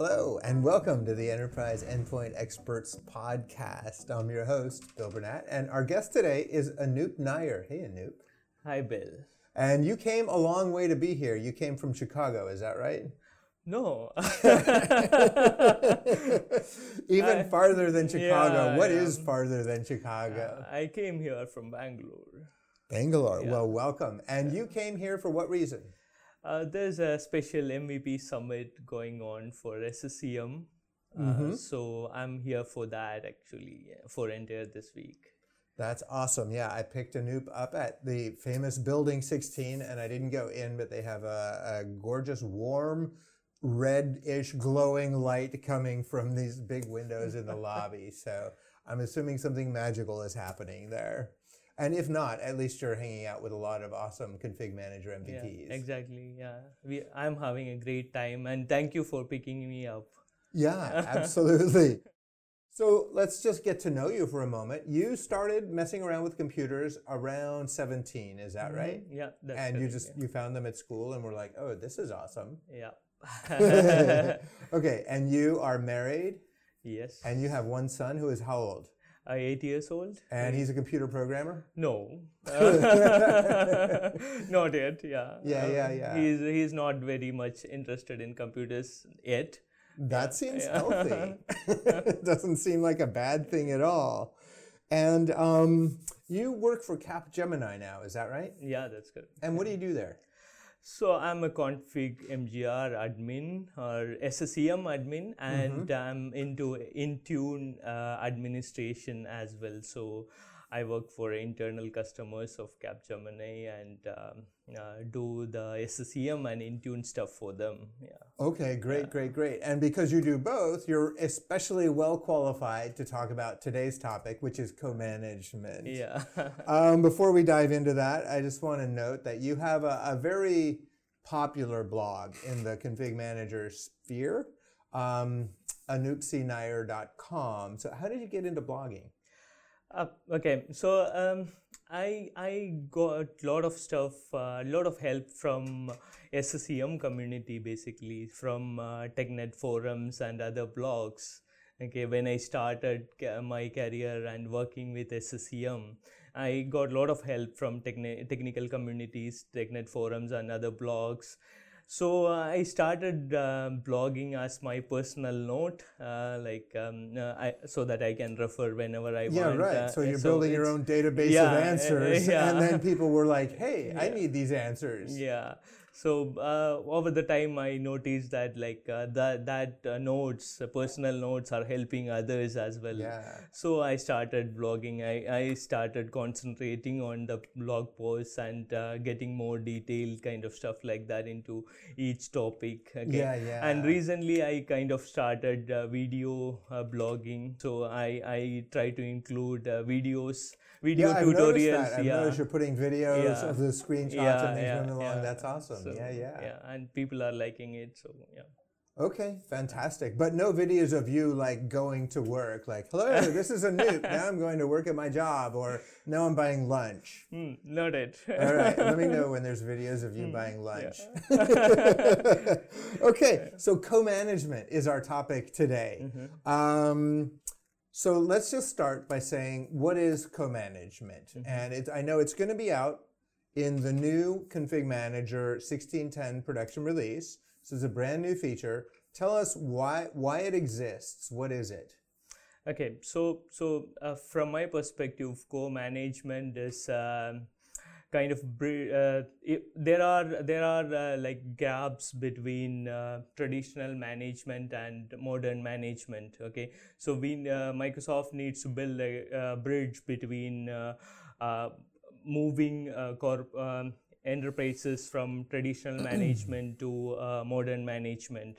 Hello, and welcome to the Enterprise Endpoint Experts Podcast. I'm your host, Bill Burnett, and our guest today is Anoop Nair. Hey, Anoop. Hi, Bill. And you came a long way to be here. You came from Chicago, is that right? No. Even I- farther than Chicago. Yeah, What yeah. is farther than Chicago? Uh, I came here from Bangalore. Bangalore. Well, welcome. And you came here for what reason? Uh, there's a special MVP summit going on for SCCM. Uh, Mm-hmm. So I'm here for that actually, for entire this week. That's awesome. Yeah, I picked Anoop up at the famous Building 16, and I didn't go in, but they have a, a gorgeous, warm, red-ish glowing light coming from these big windows in the lobby. So I'm assuming something magical is happening there. And if not, at least you're hanging out with a lot of awesome config manager MVPs. Yeah, exactly. Yeah, we, I'm having a great time, and thank you for picking me up. Yeah, absolutely. So let's just get to know you for a moment. You started messing around with computers around 17, is that mm-hmm. right? Yeah, that's and you correct, just you found them at school and were like, "Oh, this is awesome." yeah. okay, and you are married yes. and you have one son who is how old? Uh, eight years old. And he's a computer programmer? No, not yet. Yeah. Yeah, Uh, yeah, yeah. He's he's not very much interested in computers yet. That seems yeah. healthy. it doesn't seem like a bad thing at all. And um, you work for Capgemini now, is that right? Yeah, that's good. And what do you do there? So I'm a config MGR admin or SCCM admin, and I'm into Intune uh, administration as well. So I work for internal customers of Capgemini and um, uh, do the SCCM and Intune stuff for them. Yeah. Okay, great, great, great. And because you do both, you're especially well qualified to talk about today's topic, which is co-management. Yeah. Um, before we dive into that, I just want to note that you have a, a very popular blog in the config manager sphere, um, anoopcnair.com. So, how did you get into blogging? Uh, okay, so um, I I got a lot of stuff, a lot of help from SCCM community, basically from uh, TechNet forums and other blogs. Okay, when I started my career and working with SCCM, I got a lot of help from techni- technical communities, TechNet forums, and other blogs. So uh, I started uh, blogging as my personal note, uh, like um, uh, I, so that I can refer whenever I Yeah, want. Yeah, right. so, you're building your own database yeah, of answers. yeah. And then people were like, hey, I need these answers. Yeah. So uh, over the time, I noticed that like uh, that that uh, notes, uh, personal notes, are helping others as well. Yeah. So I started blogging. I, I started concentrating on the blog posts and uh, getting more detailed kind of stuff like that into each topic. Okay? Yeah, yeah. And recently, I kind of started uh, video uh, blogging. So I I try to include uh, videos, video Yeah, tutorials. I've yeah. noticed you're putting videos Yeah. of the screenshots Yeah, of things yeah, moving along. yeah. That's awesome. So, yeah, yeah, yeah, and people are liking it. So yeah. Okay, fantastic. But no videos of you like going to work, like, hello, this is Anoop. now I'm going to work at my job, or now I'm buying lunch. Hmm, not it. All right, let me know when there's videos of you buying lunch. okay, so co management is our topic today. Um, so let's just start by saying what is co management? And it, I know it's going to be out in the new Config Manager 1610 production release. This is a brand new feature. Tell us why why it exists. What is it? Okay, so so uh, from my perspective, co-management is um, kind of uh, it, there are there are uh, like gaps between uh, traditional management and modern management. Okay, so we uh, Microsoft needs to build a, uh bridge between uh, uh, moving corp. Um, enterprises from traditional management to uh, modern management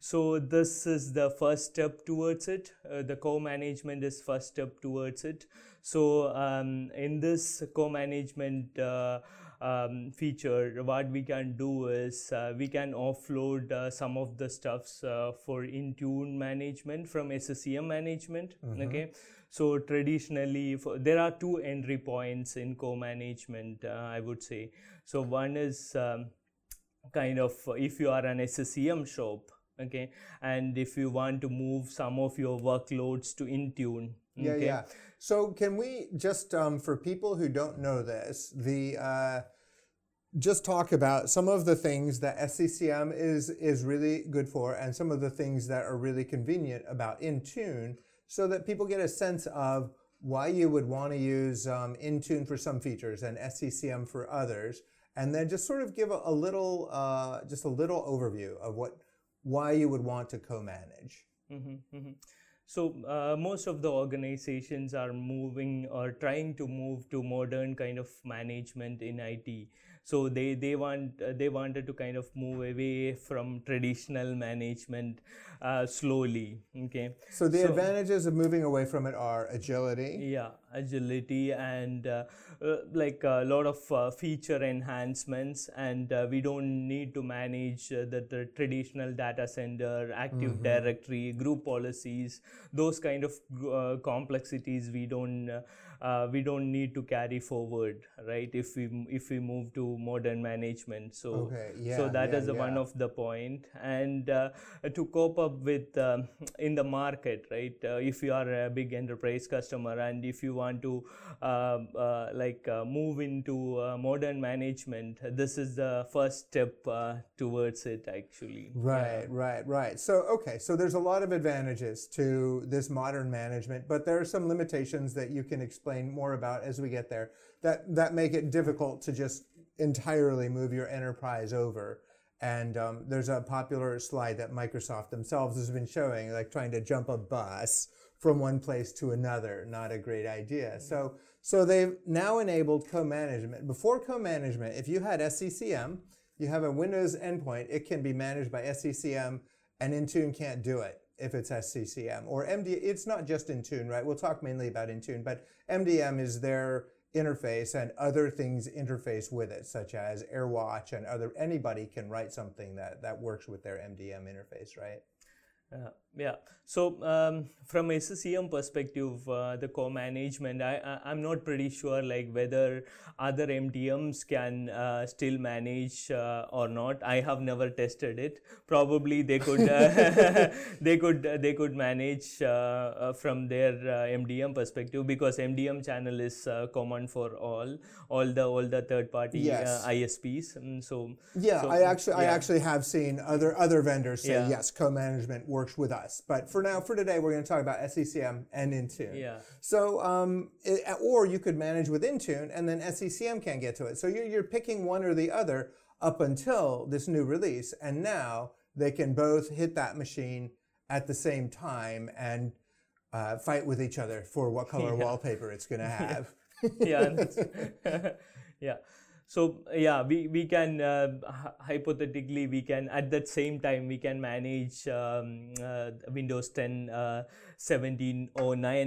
so this is the first step towards it uh, the co-management is first step towards it so um, in this co-management uh, um, feature what we can do is uh, we can offload uh, some of the stuffs uh, for intune management from sccm management okay? So traditionally for, there are two entry points in co-management uh, i would say. So one is um, kind of if you are an sccm shop okay? And if you want to move some of your workloads to intune Yeah, okay? yeah. So can we just, um, for people who don't know this, the uh, just talk about some of the things that SCCM is is really good for, and some of the things that are really convenient about Intune, so that people get a sense of why you would want to use um, Intune for some features and SCCM for others, and then just sort of give a, a little, uh, just a little overview of what why you would want to co-manage. Mhm, mhm. So uh, most of the organizations are moving or trying to move to modern kind of management in IT. So they they want uh, they wanted to kind of move away from traditional management uh, slowly. Okay. So the So- advantages of moving away from it are agility. Yeah, agility and uh, uh, like a lot of uh, feature enhancements, and uh, we don't need to manage uh, the, the traditional data center, Active Directory, group policies, those kind of uh, complexities. We don't uh, we don't need to carry forward, right? If we if we move to modern management, so Okay, yeah, so that yeah, is the one of the point and uh, to cope up with um, in the market right uh, if you are a big enterprise customer and if you want to uh, uh, like uh, move into uh, modern management this is the first step uh, towards it actually Right, right, right. So, okay, so there's a lot of advantages to this modern management, but there are some limitations that you can explain more about as we get there that, that make it difficult to just entirely move your enterprise over. And um, there's a popular slide that Microsoft themselves has been showing, like trying to jump a bus from one place to another. Not a great idea. So, so they've now enabled co-management. Before co-management, if you had SCCM, you have a Windows endpoint, it can be managed by SCCM, and Intune can't do it if it's SCCM. Or MD, it's not just Intune, right? We'll talk mainly about Intune, but MDM is their interface and other things interface with it, such as AirWatch and other, anybody can write something that, that works with their MDM interface, right? Uh, yeah. So um, from SCCM perspective, uh, the co-management, I, I I'm not pretty sure like whether other MDMs can uh, still manage uh, or not. I have never tested it. Probably they could uh, they could they could manage uh, uh, from their uh, MDM perspective because MDM channel is uh, common for all all the all the third party Yes. uh, ISVs. Mm, so Yeah, so, I actually, I actually have seen other other vendors say Yeah. yes, co-management works with us. But for now, for today, we're going to talk about SCCM and Intune. Yeah. So, um, it, or you could manage with Intune, and then SCCM can't get to it. So you're you're picking one or the other up until this new release, and now they can both hit that machine at the same time and uh, fight with each other for what color Yeah. wallpaper it's going to have. yeah yeah so yeah we we can uh, hypothetically we can at that same time we can manage um, uh, windows 10 uh, 1709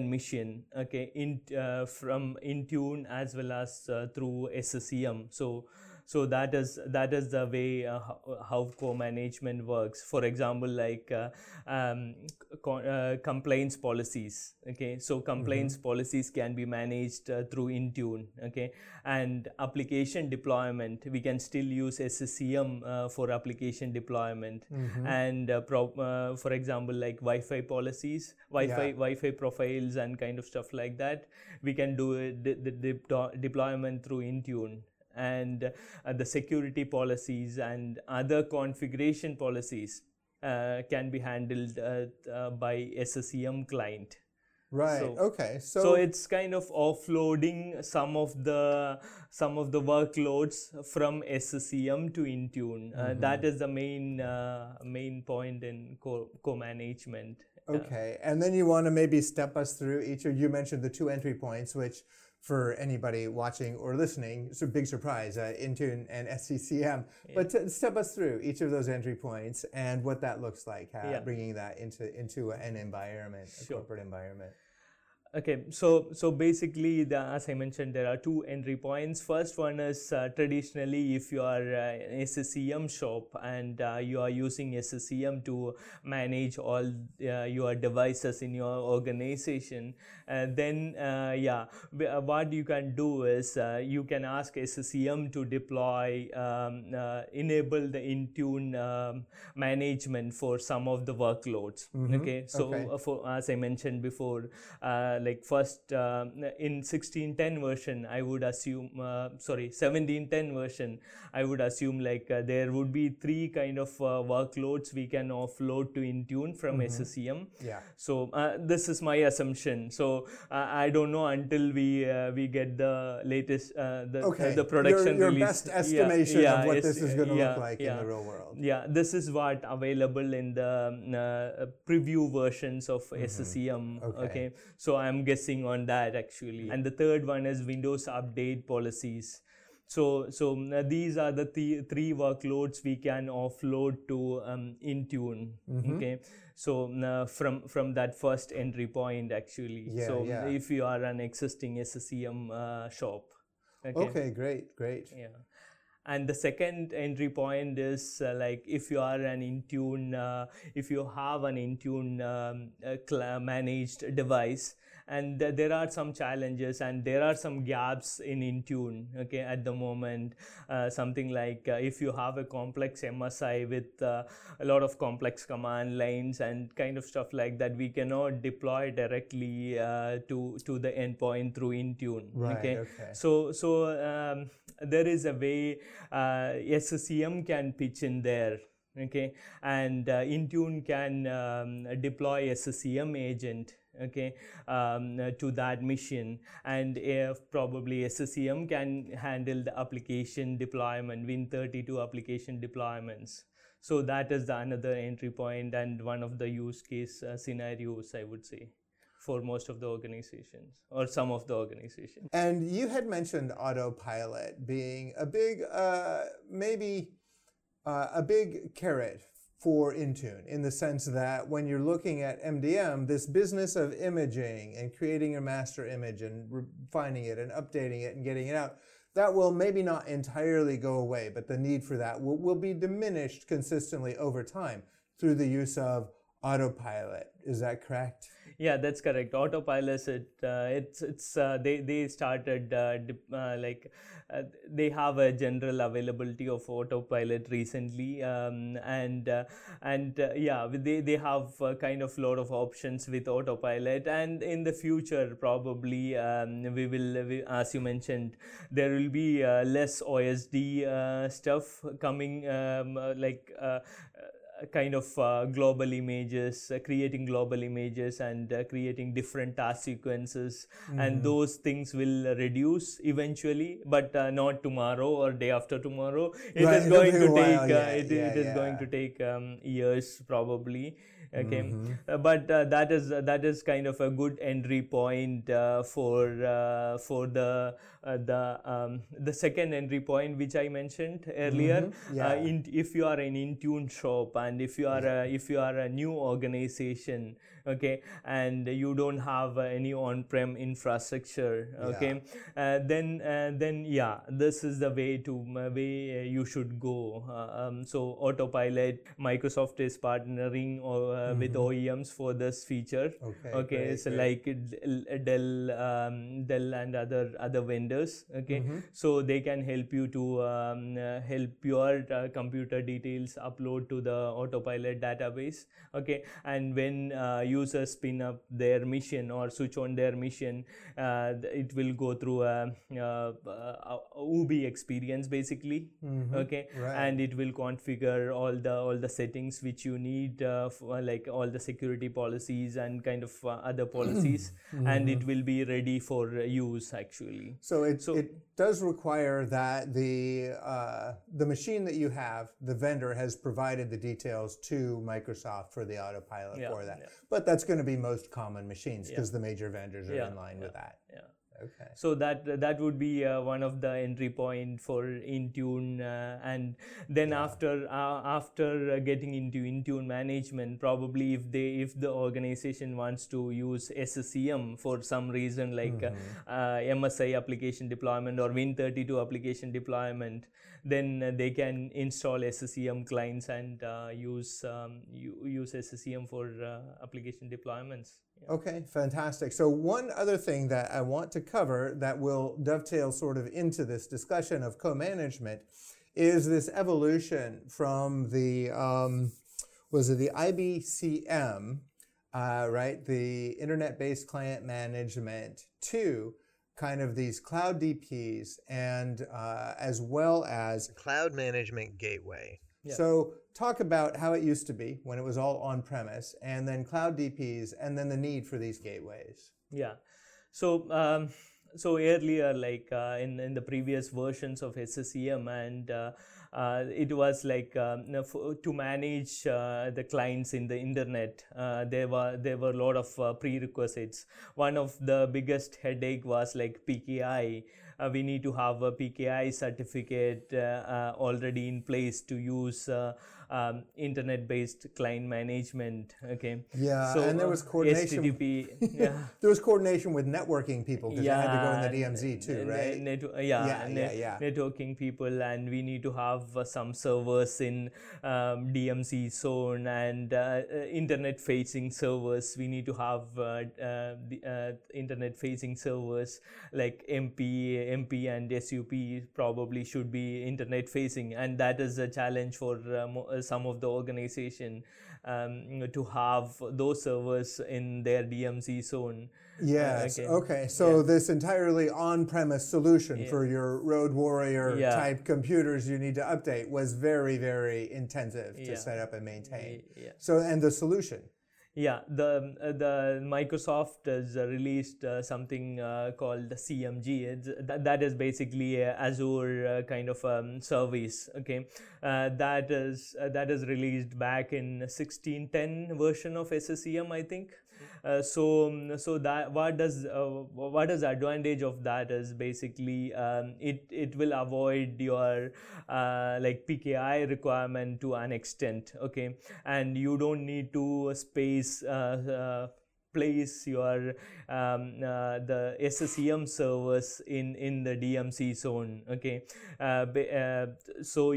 machine okay in uh, from intune as well as uh, through sccm so so that is that is the way uh, how, how co-management works. For example like uh, um, co- uh, compliance policies okay? So compliance policies can be managed uh, through intune okay? And application deployment we can still use sccm uh, for application deployment. And uh, pro- uh, for example like wi-fi policies wi-fi Yeah. wi-fi profiles and kind of stuff like that we can do it, the, the dep- deployment through intune and uh, the security policies and other configuration policies uh, can be handled uh, uh, by SCCM client. right. So- okay. So, So it's kind of offloading some of the some of the workloads from SCCM to Intune. Uh, that is the main uh, main point in co- co-management. Okay, and then you want to maybe step us through each of you mentioned the two entry points, which for anybody watching or listening, it's a big surprise, uh, Intune and SCCM. But t- step us through each of those entry points and what that looks like, uh, Yeah. bringing that into into an environment, a Sure. corporate environment. Okay, so so basically, the, as I mentioned, there are two entry points. First one is uh, traditionally, if you are uh, an SCCM shop and uh, you are using SCCM to manage all uh, your devices in your organization, uh, then uh, yeah, what you can do is you can ask SCCM to deploy, um, enable the Intune um, management for some of the workloads. Mm-hmm. Okay, so okay. for as I mentioned before like first uh, in 1610 version i would assume uh, sorry 1710 version i would assume like uh, there would be three kind of uh, workloads we can offload to intune from mm-hmm. SCCM yeah so uh, this is my assumption so uh, i don't know until we we get the latest the okay. the production your, your release. best estimation yeah, yeah, of what this is going to yeah, look like in the real world yeah this is what available in the preview versions of mm-hmm. SCCM okay. okay so i'm guessing on that actually. And the third one is Windows Update policies. So, so uh, these are the th- three workloads we can offload to um, Intune. Mm-hmm. Okay, so uh, from from that first entry point actually. Yeah, so yeah. if you are an existing SCCM uh, shop. Okay. okay, great, great. Yeah and the second entry point is uh, like if you are an intune uh, if you have an intune um, managed device and th- there are some challenges and there are some gaps in intune okay at the moment. Uh, something like uh, if you have a complex msi with uh, a lot of complex command lines and kind of stuff like that we cannot deploy directly uh, to to the endpoint through intune right, okay? okay. So so um, there is a way uh, SCCM can pitch in there okay? And uh, intune can um, deploy SCCM agent okay um, to that mission. And if probably SCCM can handle the application deployment win32 application deployments. So that is the another entry point and one of the use case uh, scenarios i would say for most of the organizations or some of the organizations. And you had mentioned autopilot being a big uh, maybe uh, a big carrot for Intune in the sense that when you're looking at MDM, this business of imaging and creating a master image and refining it and updating it and getting it out, that will maybe not entirely go away, but the need for that will, will be diminished consistently over time through the use of autopilot. Is that correct? Yeah, that's correct. Autopilot, it uh, it's it's uh, they they started uh, uh like uh, they have a general availability of autopilot recently, um, and and yeah, they they have kind of lot of options with autopilot, and in the future probably um, we will, we, as you mentioned, there will be less OSD stuff coming, um, like kind of uh, global images, uh, creating global images and uh, creating different task sequences. Mm-hmm. And those things will reduce eventually, but uh, not tomorrow or day after tomorrow. It right, is going to take, uh, yeah, it, yeah, it is yeah. going to take um, years probably okay mm-hmm. uh, but uh, that is uh, that is kind of a good entry point uh, for uh, for the uh, the um, the second entry point which i mentioned earlier mm-hmm. yeah. in, if you are an intune shop and if you are a, if you are a new organization okay and you don't have any on-prem infrastructure okay yeah. then then yeah this is the way to way you should go um, so autopilot microsoft is partnering or mm-hmm. with OEMs for this feature. Okay. Okay. Great, so great. like Dell, um, Dell and other other vendors. Okay. Mm-hmm. So they can help you to um, uh, help your uh, computer details upload to the autopilot database. Okay. And when uh, users spin up their mission or switch on their mission, uh, it will go through a, a, a OOBE experience basically. Mm-hmm. Okay. Right. And it will configure all the all the settings which you need uh, for, like like all the security policies and kind of uh, other policies mm-hmm. and it will be ready for use actually so it, so it does require that the uh, the machine that you have the vendor has provided the details to microsoft for the autopilot yeah, for that yeah. but that's going to be most common machines because yeah. the major vendors are in line with that yeah Okay. So that that would be uh, one of the entry point for Intune, uh, and then Yeah. after uh, after getting into Intune management, probably if they if the organization wants to use SCCM for some reason like uh, Mm-hmm. uh, MSI application deployment or Win32 application deployment, then they can install SCCM clients and uh, use um, use SCCM for uh, application deployments. Yeah. Okay, fantastic. So, one other thing that I want to cover that will dovetail sort of into this discussion of co management is this evolution from the, um, was it the IBCM, uh, right, the internet based client management, to kind of these cloud DPs and uh, as well as Cloud Management Gateway. Yeah. so, talk about how it used to be when it was all on premise, and then cloud DPs, and then the need for these gateways. Yeah. So um, so earlier, like uh, in in the previous versions of SCCM, and uh, uh, it was like um, to manage uh, the clients in the internet. Uh, there were there were a lot of uh, prerequisites. One of the biggest headache was like PKI. Uh, we need to have a PKI certificate uh, uh, already in place to use um, internet-based client management. Okay. Yeah, and there uh, was coordination. HTTP. yeah. There was coordination with networking people because they had to go in the DMZ too, right? net- yeah, Yeah, net- yeah, yeah. networking people, and we need to have uh, some servers in um, DMZ zone and uh, uh, internet-facing servers. We need to have uh, uh, the uh, internet-facing servers like MP, MP, and SUP probably should be internet-facing, and that is a challenge for uh, uh, some of the organization um, to have those servers in their DMZ zone. Yes. okay. okay. So this entirely on-premise solution Yeah. for your Road Warrior Yeah. type computers you need to update was very, very intensive to Yeah. set up and maintain. Yeah. So, and the solution. Yeah, the uh, the Microsoft has uh, released uh, something uh, called the CMG. It's, that, that is basically Azure uh, kind of um, service. Okay, uh, that is uh, that is released back in 1610 version of SCCM, I think. Uh, so um, so that what does uh, what is the advantage of that is basically um, it it will avoid your uh, like PKI requirement to an extent okay? And you don't need to space uh, uh, place your um, uh, the SCCM servers in in the DMZ zone okay? Uh, ba- uh, so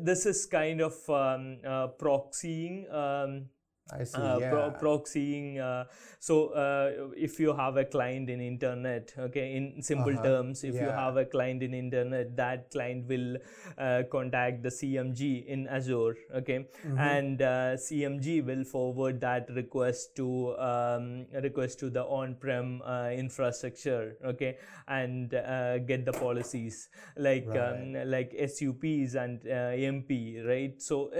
this is kind of um, proxying um, I see. uh, yeah. pro- proxying uh, so uh, if you have a client in internet okay in simple Uh-huh. terms if you have a client in internet that client will uh, contact the cmg in azure okay Mm-hmm. and uh, cmg will forward that request to um, request to the on-prem uh, infrastructure okay and uh, get the policies like um, like sups and uh, mp right so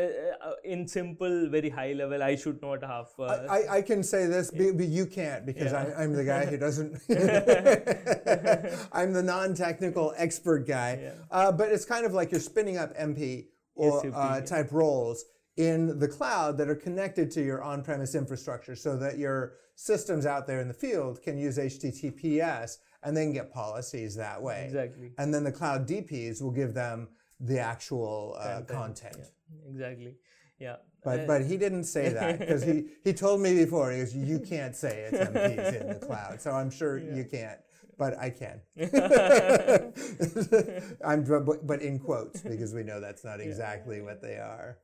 in simple very high level i should not have uh, I, I can say this, but, but you can't because Yeah. I, I'm the guy who doesn't. I'm the non-technical expert guy. Yeah. Uh, but it's kind of like you're spinning up MP or SUP, uh, type roles in the cloud that are connected to your on-premise infrastructure, so that your systems out there in the field can use HTTPS and then get policies that way. exactly And then the cloud DPs will give them the actual uh, Content, content. yeah, exactly yeah But but he didn't say that because he, he told me before he goes you can't say it's MPs in the cloud. So I'm sure you can't but I can. I'm but, but in quotes because we know that's not exactly what they are.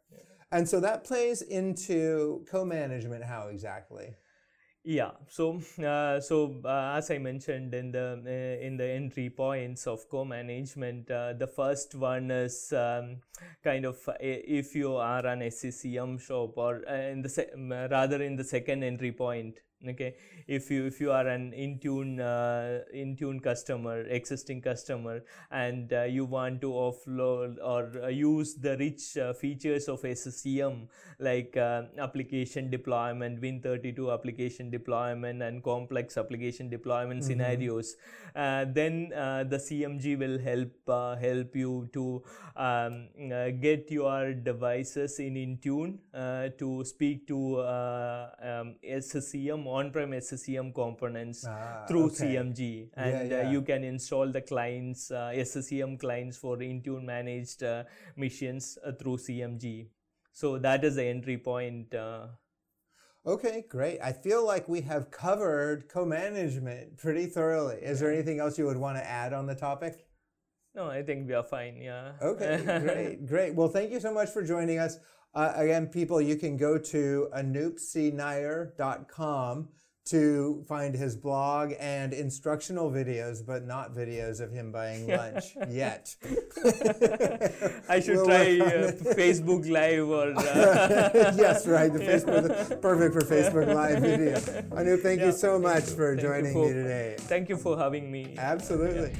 And so that plays into co-management how exactly yeah so uh, so uh, as i mentioned in the uh, in the entry points of co-management uh, the first one is um, kind of uh, if you are an sccm shop or uh, in the rather in the second entry point okay? If you if you are an intune uh, intune customer existing customer and uh, you want to offload or uh, use the rich uh, features of SCCM like uh, application deployment win32 application deployment and complex application deployment scenarios uh, then uh, the cmg will help uh, help you to um, uh, get your devices in intune uh, to speak to uh, um, on-prem SCCM components Ah, through okay. CMG, and yeah. Uh, you can install the clients, uh, SCCM clients for Intune managed uh, missions uh, through CMG. So that is the entry point. Uh, Okay, great. I feel like we have covered co-management pretty thoroughly. Is there anything else you would want to add on the topic? No, I think we are fine. Yeah. Okay, great, great. Well, thank you so much for joining us. Uh, again, people, you can go to anoopcnair.com to find his blog and instructional videos, but not videos of him buying lunch yet. I should We'll try uh. Facebook Live or. Uh, yes, right. The Facebook, perfect for Facebook Live video. Anoop, thank Yeah, you so much for joining for- me today. Thank you for having me. Absolutely.